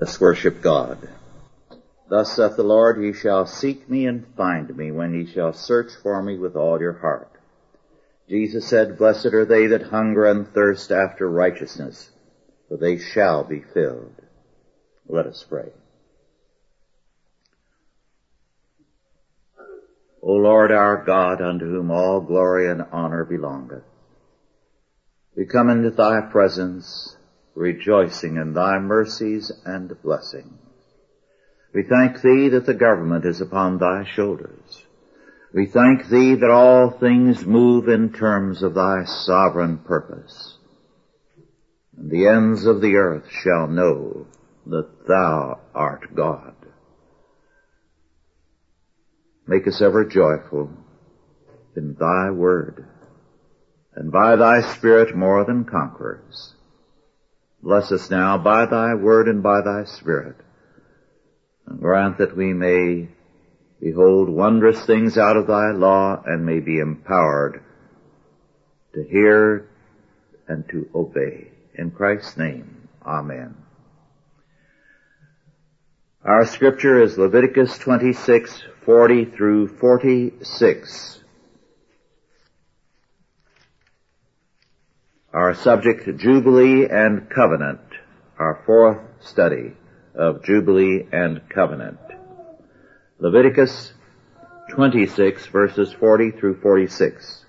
Let's worship God. Thus saith the Lord, ye shall seek me and find me when ye shall search for me with all your heart. Jesus said, Blessed are they that hunger and thirst after righteousness, for they shall be filled. Let us pray. O Lord our God, unto whom all glory and honor belongeth, we come into thy presence rejoicing in thy mercies and blessings. We thank thee that the government is upon thy shoulders. We thank thee that all things move in terms of thy sovereign purpose. And the ends of the earth shall know that thou art God. Make us ever joyful in thy word, and by thy spirit more than conquerors. Bless us now by thy word and by thy spirit, and grant that we may behold wondrous things out of thy law and may be empowered to hear and to obey. In Christ's name, Amen. Our scripture is Leviticus 26, 40 through 46. Our subject, Jubilee and Covenant, our fourth study of Jubilee and Covenant. Leviticus 26 verses 40 through 46.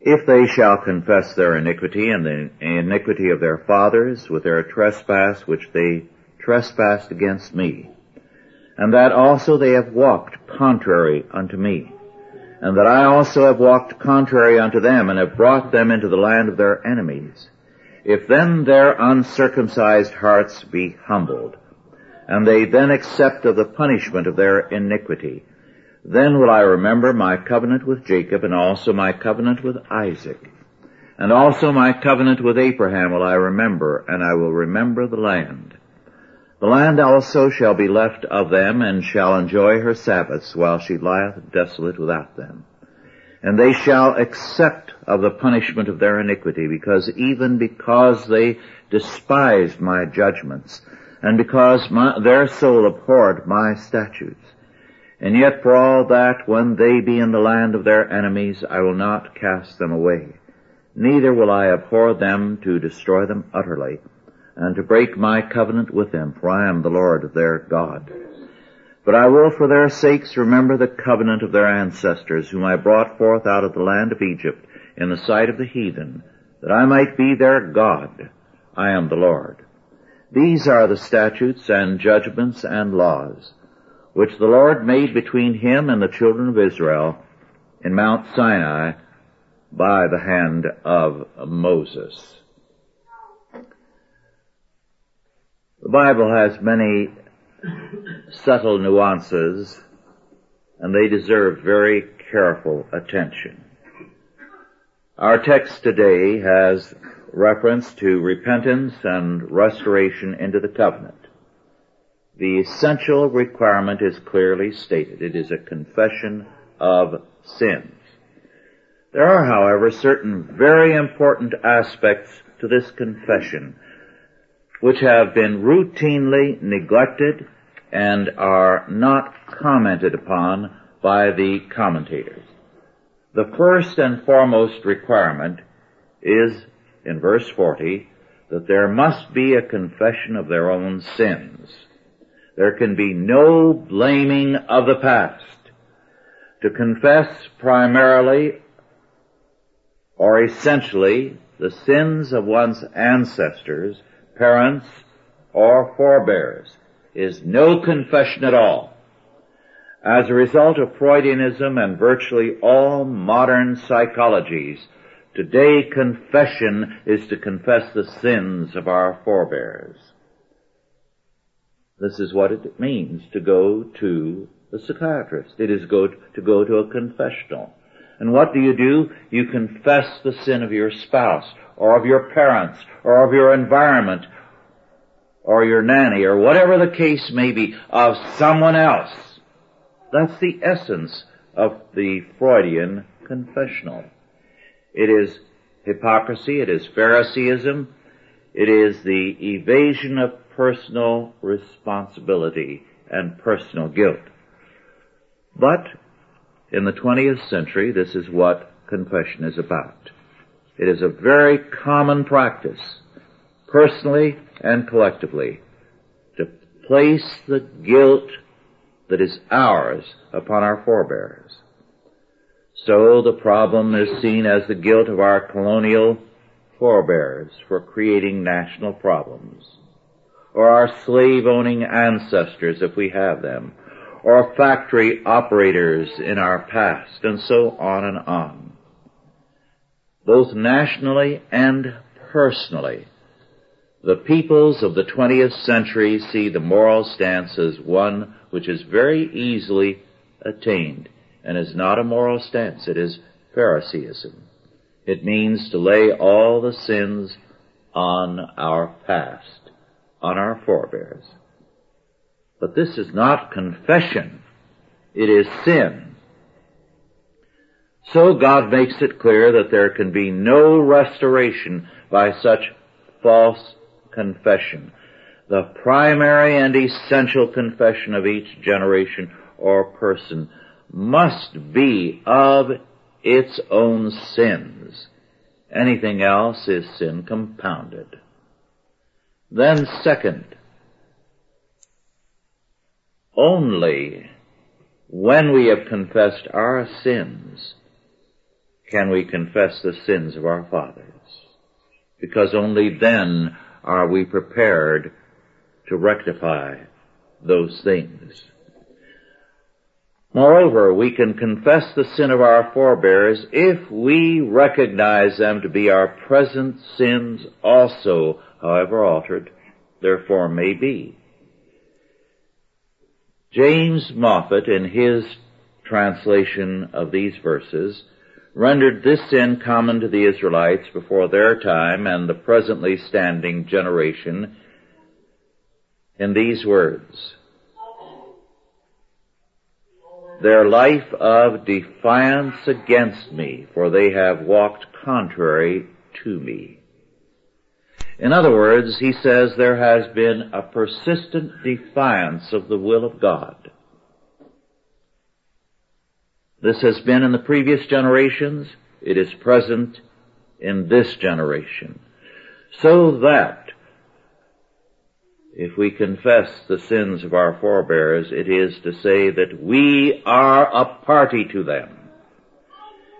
If they shall confess their iniquity and the iniquity of their fathers with their trespass which they trespassed against me, and that also they have walked contrary unto me, and that I also have walked contrary unto them, and have brought them into the land of their enemies. If then their uncircumcised hearts be humbled, and they then accept of the punishment of their iniquity, then will I remember my covenant with Jacob, and also my covenant with Isaac, and also my covenant with Abraham will I remember, and I will remember the land. The land also shall be left of them, and shall enjoy her Sabbaths, while she lieth desolate without them. And they shall accept of the punishment of their iniquity, because even because they despised my judgments, and because my, their soul abhorred my statutes. And yet for all that, when they be in the land of their enemies, I will not cast them away. Neither will I abhor them to destroy them utterly and to break my covenant with them, for I am the Lord their God. But I will for their sakes remember the covenant of their ancestors, whom I brought forth out of the land of Egypt in the sight of the heathen, that I might be their God. I am the Lord. These are the statutes and judgments and laws, which the Lord made between him and the children of Israel in Mount Sinai by the hand of Moses. The Bible has many subtle nuances and they deserve very careful attention. Our text today has reference to repentance and restoration into the covenant. The essential requirement is clearly stated. It is a confession of sins. There are, however, certain very important aspects to this confession which have been routinely neglected and are not commented upon by the commentators. The first and foremost requirement is, in verse 40, that there must be a confession of their own sins. There can be no blaming of the past. To confess primarily or essentially the sins of one's ancestors parents, or forebears is no confession at all. As a result of Freudianism and virtually all modern psychologies, today confession is to confess the sins of our forebears. This is what it means to go to the psychiatrist. It is go to go to a confessional. And what do you do? You confess the sin of your spouse, or of your parents, or of your environment, or your nanny, or whatever the case may be, of someone else. That's the essence of the Freudian confessional. It is hypocrisy, it is Phariseeism, It is the evasion of personal responsibility and personal guilt. But in the 20th century, this is what confession is about. It is a very common practice, personally and collectively, to place the guilt that is ours upon our forebears. So the problem is seen as the guilt of our colonial forebears for creating national problems, or our slave-owning ancestors if we have them, or factory operators in our past, and so on and on. Both nationally and personally, the peoples of the 20th century see the moral stance as one which is very easily attained and is not a moral stance. It is Phariseeism. It means to lay all the sins on our past, on our forebears. But this is not confession. It is sin. So God makes it clear that there can be no restoration by such false confession. The primary and essential confession of each generation or person must be of its own sins. Anything else is sin compounded. Then second, only when we have confessed our sins can we confess the sins of our fathers. Because only then are we prepared to rectify those things. Moreover, we can confess the sin of our forebears if we recognize them to be our present sins also, however altered their form may be. James Moffatt, in his translation of these verses, rendered this sin common to the Israelites before their time and the presently standing generation in these words their life of defiance against me, for they have walked contrary to me. In other words, he says there has been a persistent defiance of the will of God. This has been in the previous generations. It is present in this generation. So that if we confess the sins of our forebears, it is to say that we are a party to them.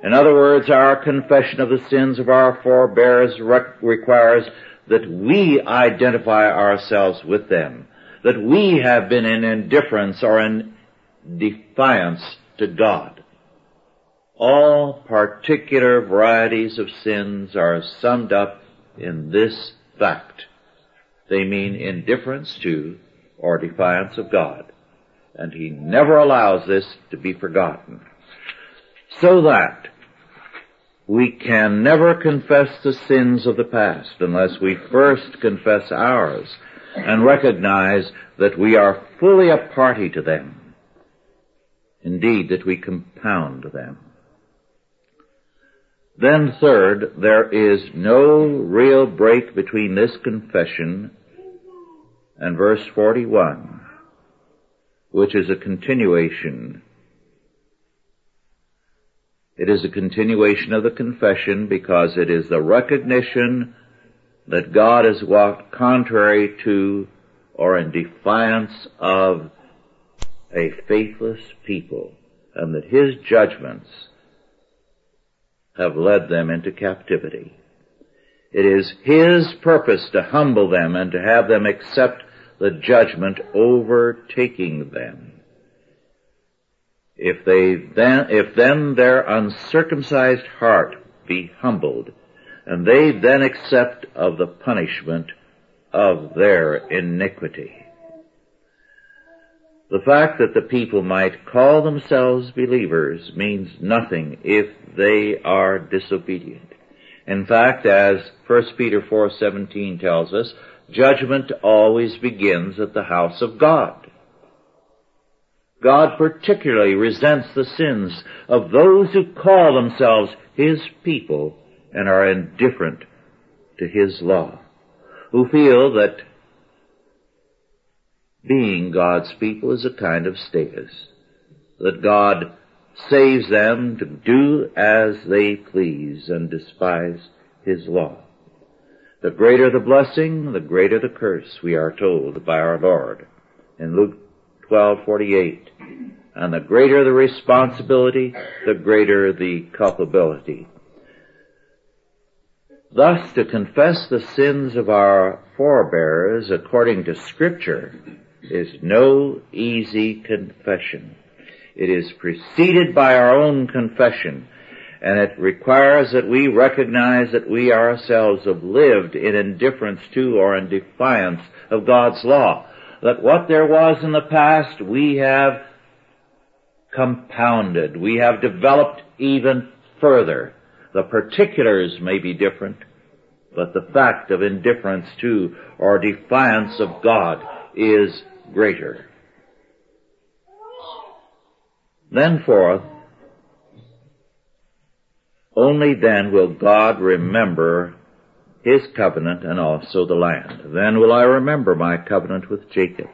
In other words, our confession of the sins of our forebears requires that we identify ourselves with them, that we have been in indifference or in defiance to God. All particular varieties of sins are summed up in this fact. They mean indifference to or defiance of God. And He never allows this to be forgotten. So that we can never confess the sins of the past unless we first confess ours and recognize that we are fully a party to them. Indeed, that we compound them. Then third, there is no real break between this confession and verse 41, which is a continuation. It is a continuation of the confession because it is the recognition that God has walked contrary to or in defiance of a faithless people and that His judgments have led them into captivity. It is His purpose to humble them and to have them accept the judgment overtaking them. If they then, if then their uncircumcised heart be humbled, and they then accept of the punishment of their iniquity. The fact that the people might call themselves believers means nothing if they are disobedient. In fact, as 1 Peter 4:17 tells us, judgment always begins at the house of God. God particularly resents the sins of those who call themselves His people and are indifferent to His law who feel that being God's people is a kind of status, that God saves them to do as they please and despise His law. The greater the blessing, the greater the curse, we are told by our Lord in Luke 12:48. And the greater the responsibility, the greater the culpability. Thus, to confess the sins of our forebears according to Scripture is no easy confession. It is preceded by our own confession, and it requires that we recognize that we ourselves have lived in indifference to or in defiance of God's law. That what there was in the past we have compounded. We have developed even further. The particulars may be different, but the fact of indifference to or defiance of God is greater. Then fourth, only then will God remember his covenant and also the land. Then will I remember my covenant with Jacob,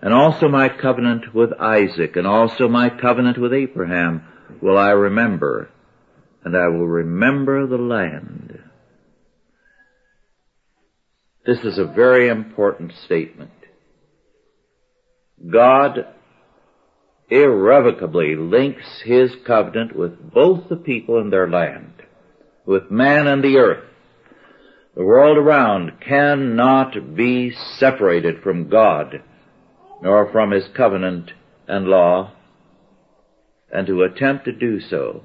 and also my covenant with Isaac, and also my covenant with Abraham will I remember, and I will remember the land. This is a very important statement. God irrevocably links his covenant with both the people and their land, with man and the earth. The world around cannot be separated from God, nor from his covenant and law, and to attempt to do so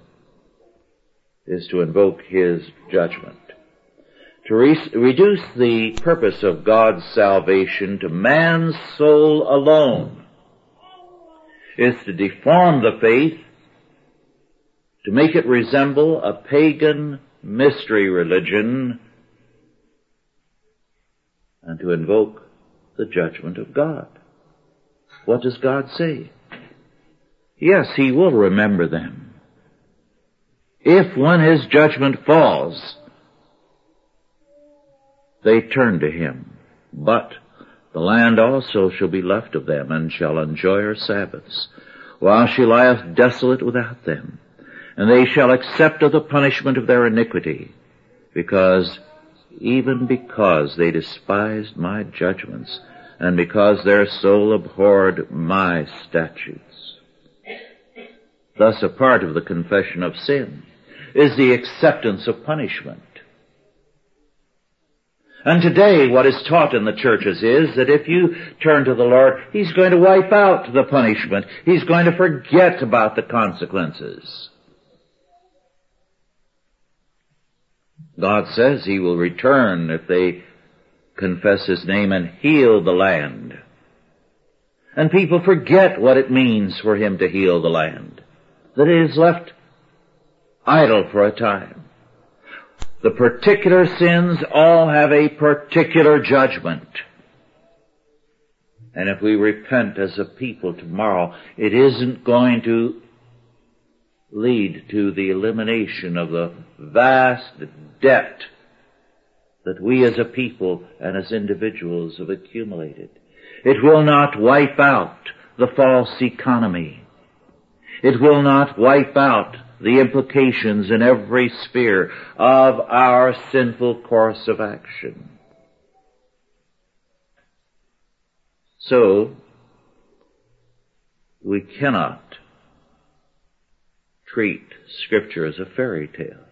is to invoke his judgment. To re- reduce the purpose of God's salvation to man's soul alone is to deform the faith, to make it resemble a pagan mystery religion, and to invoke the judgment of God. What does God say? Yes, He will remember them. If when His judgment falls, they turn to Him. But the land also shall be left of them, and shall enjoy her Sabbaths, while she lieth desolate without them. And they shall accept of the punishment of their iniquity, because, even because they despised my judgments, and because their soul abhorred my statutes. Thus a part of the confession of sin is the acceptance of punishment. And today what is taught in the churches is that if you turn to the Lord, He's going to wipe out the punishment. He's going to forget about the consequences. God says He will return if they confess His name and heal the land. And people forget what it means for Him to heal the land. That it is left idle for a time. The particular sins all have a particular judgment. And if we repent as a people tomorrow, it isn't going to lead to the elimination of the vast debt that we as a people and as individuals have accumulated. It will not wipe out the false economy. It will not wipe out the implications in every sphere of our sinful course of action. So, we cannot treat scripture as a fairy tale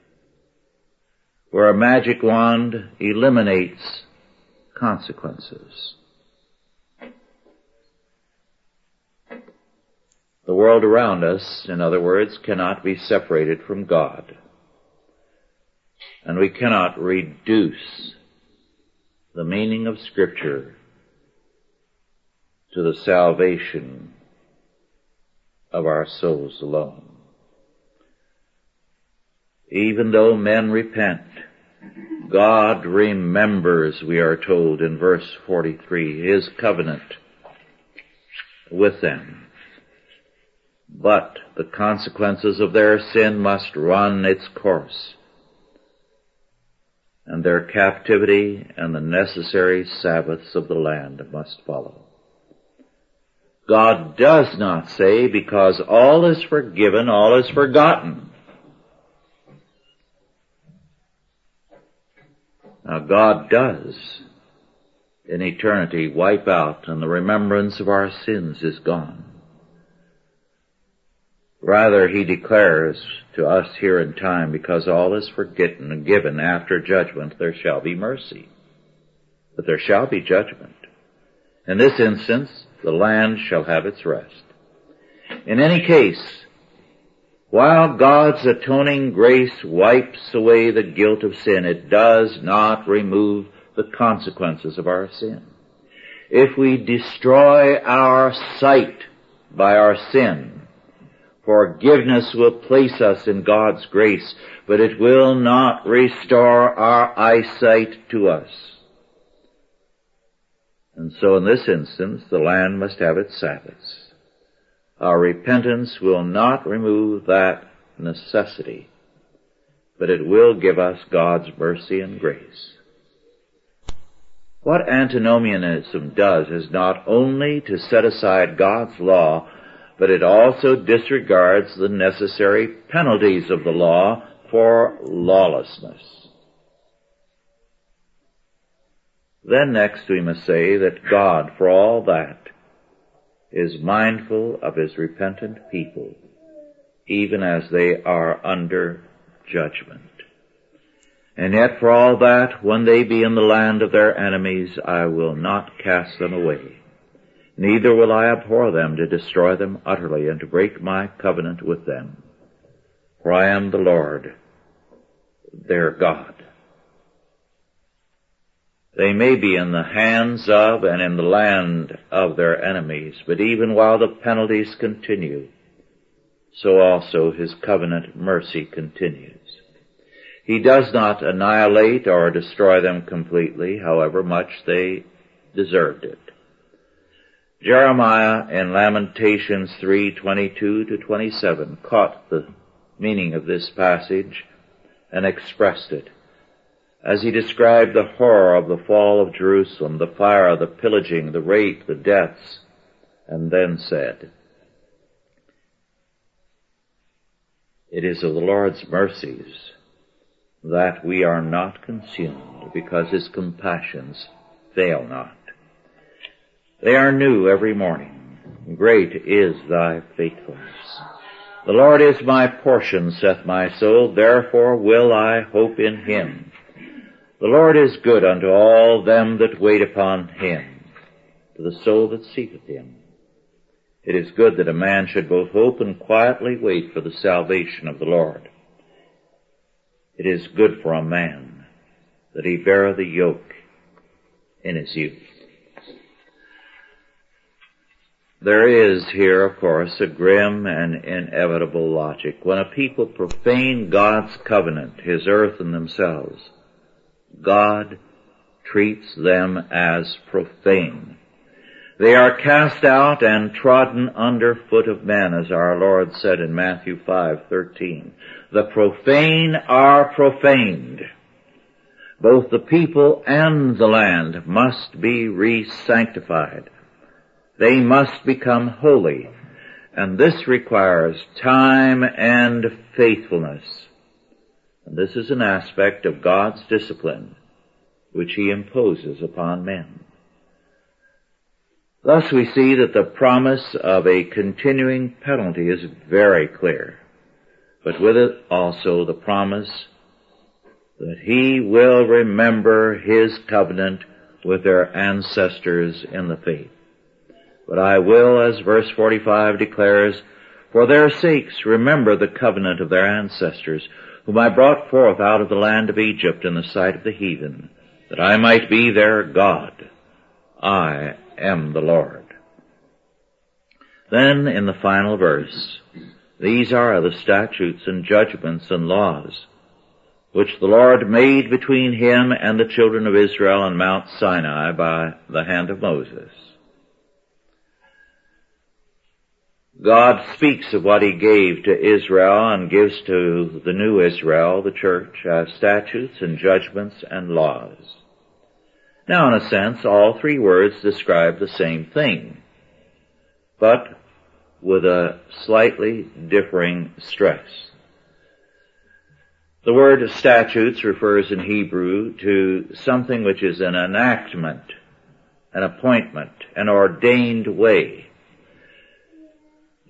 where a magic wand eliminates consequences. The world around us, in other words, cannot be separated from God. And we cannot reduce the meaning of scripture to the salvation of our souls alone. Even though men repent, God remembers, we are told in verse 43, His covenant with them but the consequences of their sin must run its course. and their captivity and the necessary Sabbaths of the land must follow. God does not say because all is forgiven, all is forgotten. Now God does in eternity wipe out and the remembrance of our sins is gone. Rather, he declares to us here in time, because all is forgotten and given after judgment, there shall be mercy. But there shall be judgment. In this instance, the land shall have its rest. In any case, while God's atoning grace wipes away the guilt of sin, it does not remove the consequences of our sin. If we destroy our sight by our sin, Forgiveness will place us in God's grace, but it will not restore our eyesight to us. And so in this instance, the land must have its Sabbaths. Our repentance will not remove that necessity, but it will give us God's mercy and grace. What antinomianism does is not only to set aside God's law but it also disregards the necessary penalties of the law for lawlessness. Then next we must say that God, for all that, is mindful of his repentant people, even as they are under judgment. And yet for all that, when they be in the land of their enemies, I will not cast them away. Neither will I abhor them to destroy them utterly and to break my covenant with them. For I am the Lord, their God. They may be in the hands of and in the land of their enemies, but even while the penalties continue, so also his covenant mercy continues. He does not annihilate or destroy them completely, however much they deserved it. Jeremiah in Lamentations 3:22 to 27 caught the meaning of this passage and expressed it as he described the horror of the fall of Jerusalem, the fire, the pillaging, the rape, the deaths, and then said, It is of the Lord's mercies that we are not consumed because his compassions fail not. They are new every morning. Great is thy faithfulness. The Lord is my portion, saith my soul, therefore will I hope in him. The Lord is good unto all them that wait upon him, to the soul that seeketh him. It is good that a man should both hope and quietly wait for the salvation of the Lord. It is good for a man that he bear the yoke in his youth. There is here, of course, a grim and inevitable logic. When a people profane God's covenant, His earth and themselves, God treats them as profane. They are cast out and trodden under foot of men, as our Lord said in Matthew 5:13. The profane are profaned. Both the people and the land must be re-sanctified. They must become holy. And this requires time and faithfulness. And this is an aspect of God's discipline which He imposes upon men. Thus we see that the promise of a continuing penalty is very clear, but with it also the promise that He will remember His covenant with their ancestors in the faith. But I will, as verse 45 declares, for their sakes remember the covenant of their ancestors, whom I brought forth out of the land of Egypt in the sight of the heathen, that I might be their God. I am the Lord. Then in the final verse, these are the statutes and judgments and laws which the Lord made between him and the children of Israel on Mount Sinai by the hand of Moses. God speaks of what He gave to Israel and gives to the new Israel, the church, as statutes and judgments and laws. Now, in a sense, all three words describe the same thing, but with a slightly differing stress. The word statutes refers in Hebrew to something which is an enactment, an appointment, an ordained way.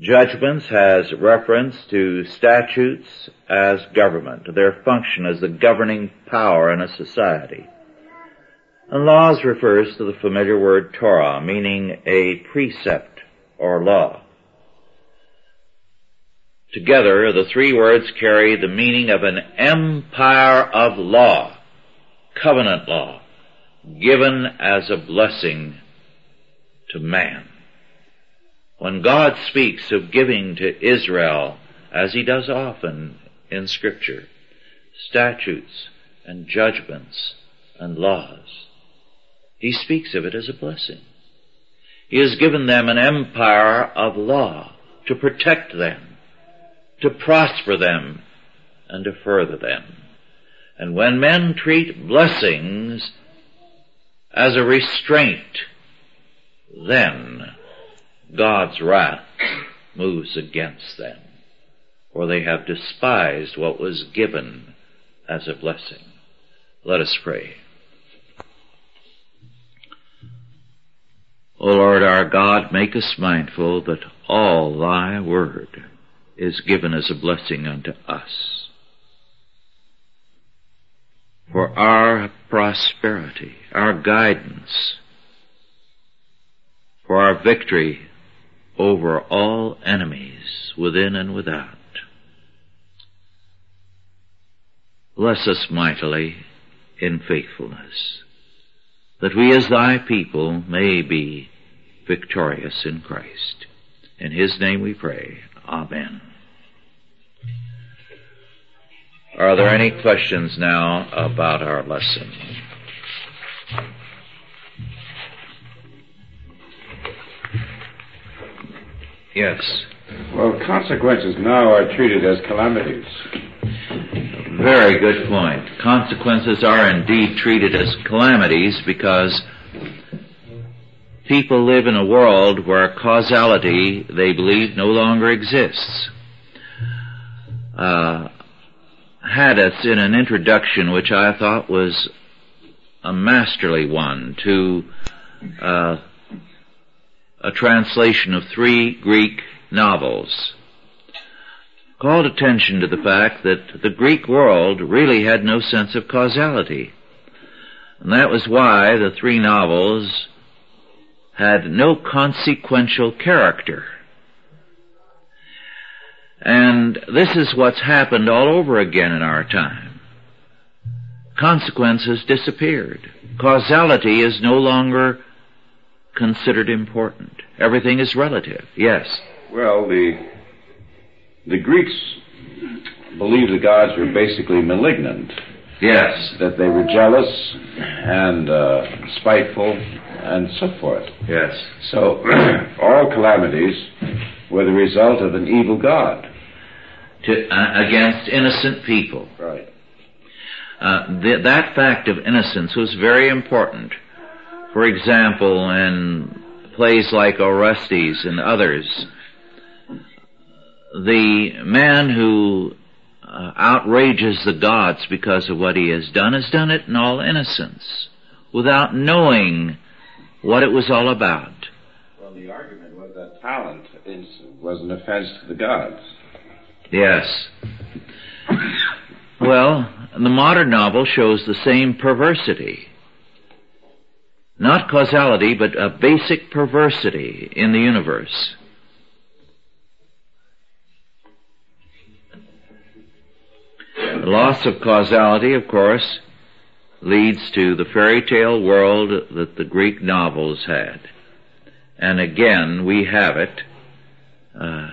Judgments has reference to statutes as government, their function as the governing power in a society. And laws refers to the familiar word Torah, meaning a precept or law. Together, the three words carry the meaning of an empire of law, covenant law, given as a blessing to man. When God speaks of giving to Israel, as he does often in scripture, statutes and judgments and laws, he speaks of it as a blessing. He has given them an empire of law to protect them to prosper them and to further them. And when men treat blessings as a restraint, then God's wrath moves against them, for they have despised what was given as a blessing. Let us pray. O Lord our God, make us mindful that all thy word is given as a blessing unto us. For our prosperity, our guidance, for our victory over all enemies within and without. Bless us mightily in faithfulness, that we as thy people may be victorious in Christ. In his name we pray. Amen. Are there any questions now about our lesson? Yes. Well, consequences now are treated as calamities. Very good point. Consequences are indeed treated as calamities because people live in a world where causality, they believe, no longer exists. Uh, Hadas in an introduction which I thought was a masterly one to uh, a translation of three Greek novels. Called attention to the fact that the Greek world really had no sense of causality. And that was why the three novels had no consequential character. And this is what's happened all over again in our time. Consequence has disappeared. Causality is no longer considered important. Everything is relative. Yes. Well, the the Greeks believed the gods were basically malignant. Yes. That they were jealous and uh, spiteful and so forth. Yes. So all calamities were the result of an evil god to, uh, against innocent people. Right. Uh, th- that fact of innocence was very important. For example, in plays like Orestes and others, the man who uh, outrages the gods because of what he has done has done it in all innocence, without knowing what it was all about. Well, the argument was that talent was an offense to the gods. Yes. Well, the modern novel shows the same perversity. Not causality, but a basic perversity in the universe. The loss of causality, of course, leads to the fairy tale world that the Greek novels had. And again, we have it. Uh,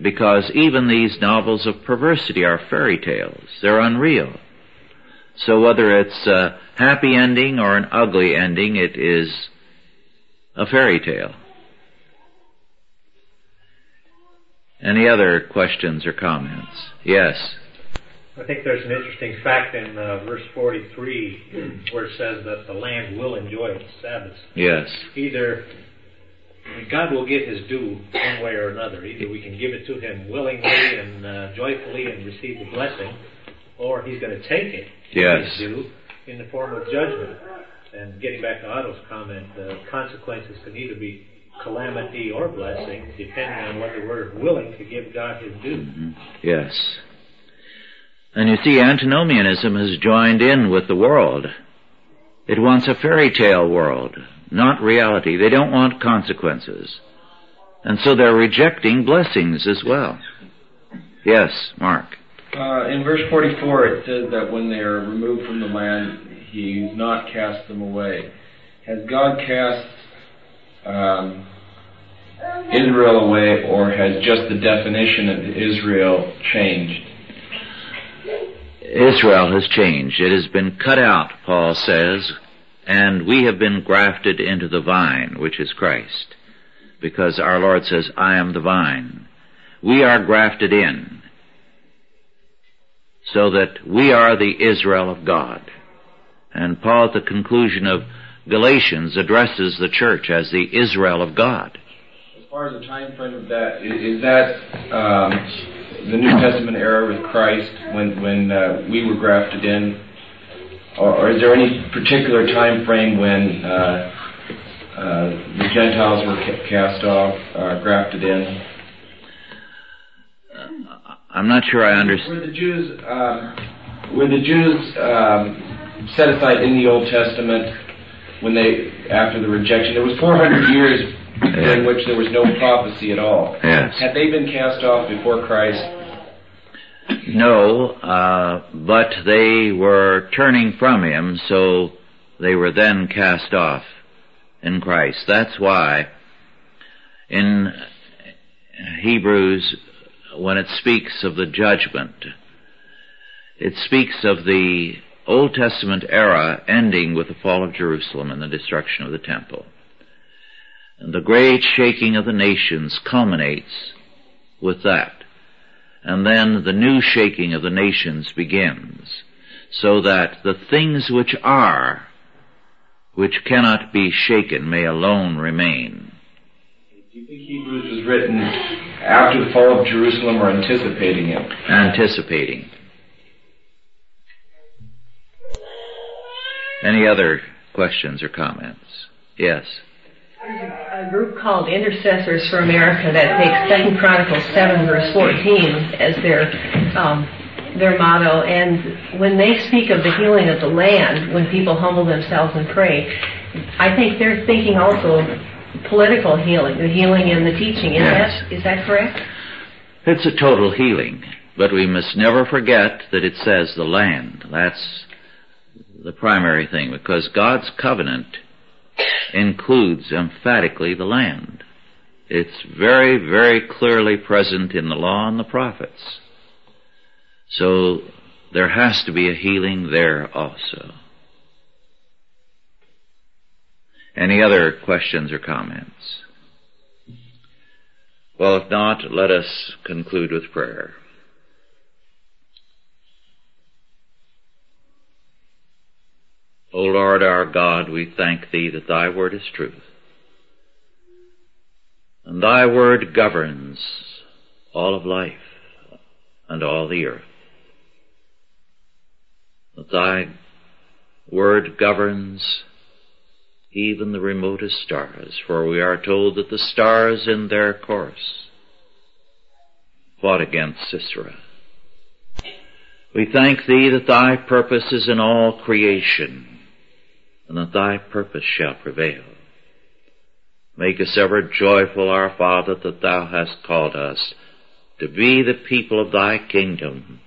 because even these novels of perversity are fairy tales. They're unreal. So whether it's a happy ending or an ugly ending, it is a fairy tale. Any other questions or comments? Yes. I think there's an interesting fact in uh, verse 43 where it says that the land will enjoy its Sabbaths. Yes. Either God will get his due one way or another. Either we can give it to him willingly and uh, joyfully and receive the blessing, or he's going to take it, Yes. due, in the form of judgment. And getting back to Otto's comment, the consequences can either be calamity or blessing, depending on whether we're willing to give God his due. Mm-hmm. Yes. And you see, antinomianism has joined in with the world. It wants a fairy tale world, not reality. They don't want consequences. And so they're rejecting blessings as well. Yes, Mark. Uh, in verse 44, it says that when they are removed from the land, He's not cast them away. Has God cast um, Israel away, or has just the definition of Israel changed? Israel has changed. It has been cut out, Paul says, and we have been grafted into the vine, which is Christ. Because our Lord says, I am the vine. We are grafted in, so that we are the Israel of God. And Paul at the conclusion of Galatians addresses the church as the Israel of God. As far as the time frame of that, i- is that um, the New Testament era with Christ when when uh, we were grafted in, or, or is there any particular time frame when uh, uh, the Gentiles were ca- cast off, uh, grafted in? I'm not sure I understand. Were the Jews um, were the Jews um, set aside in the Old Testament when they after the rejection? There was 400 years in which there was no prophecy at all. Yes. Had they been cast off before Christ? No, uh, but they were turning from him, so they were then cast off in Christ. That's why in Hebrews, when it speaks of the judgment, it speaks of the Old Testament era ending with the fall of Jerusalem and the destruction of the temple. And the great shaking of the nations culminates with that. And then the new shaking of the nations begins, so that the things which are, which cannot be shaken, may alone remain. Do you think Hebrews was written after the fall of Jerusalem or anticipating it? Anticipating. Any other questions or comments? Yes. a group called Intercessors for America that takes Second Chronicles seven verse fourteen as their um, their motto, and when they speak of the healing of the land, when people humble themselves and pray, I think they're thinking also of political healing, the healing in the teaching. Is Yes. that is that correct? It's a total healing, but we must never forget that it says the land. That's the primary thing, because God's covenant includes emphatically the land. It's very, very clearly present in the law and the prophets. So there has to be a healing there also. Any other questions or comments? Well, if not, let us conclude with prayer. O Lord our God, we thank Thee that Thy word is truth. And Thy word governs all of life and all the earth. That Thy word governs even the remotest stars, for we are told that the stars in their course fought against Sisera. We thank Thee that Thy purpose is in all creation, and that Thy purpose shall prevail. Make us ever joyful, our Father, that Thou hast called us to be the people of Thy kingdom,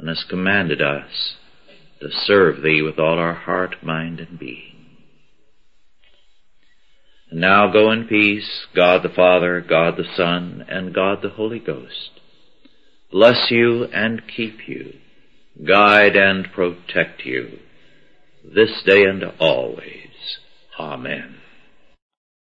and hast commanded us to serve Thee with all our heart, mind, and being. And now go in peace, God the Father, God the Son, and God the Holy Ghost. Bless you and keep you, guide and protect you, this day and always. Amen.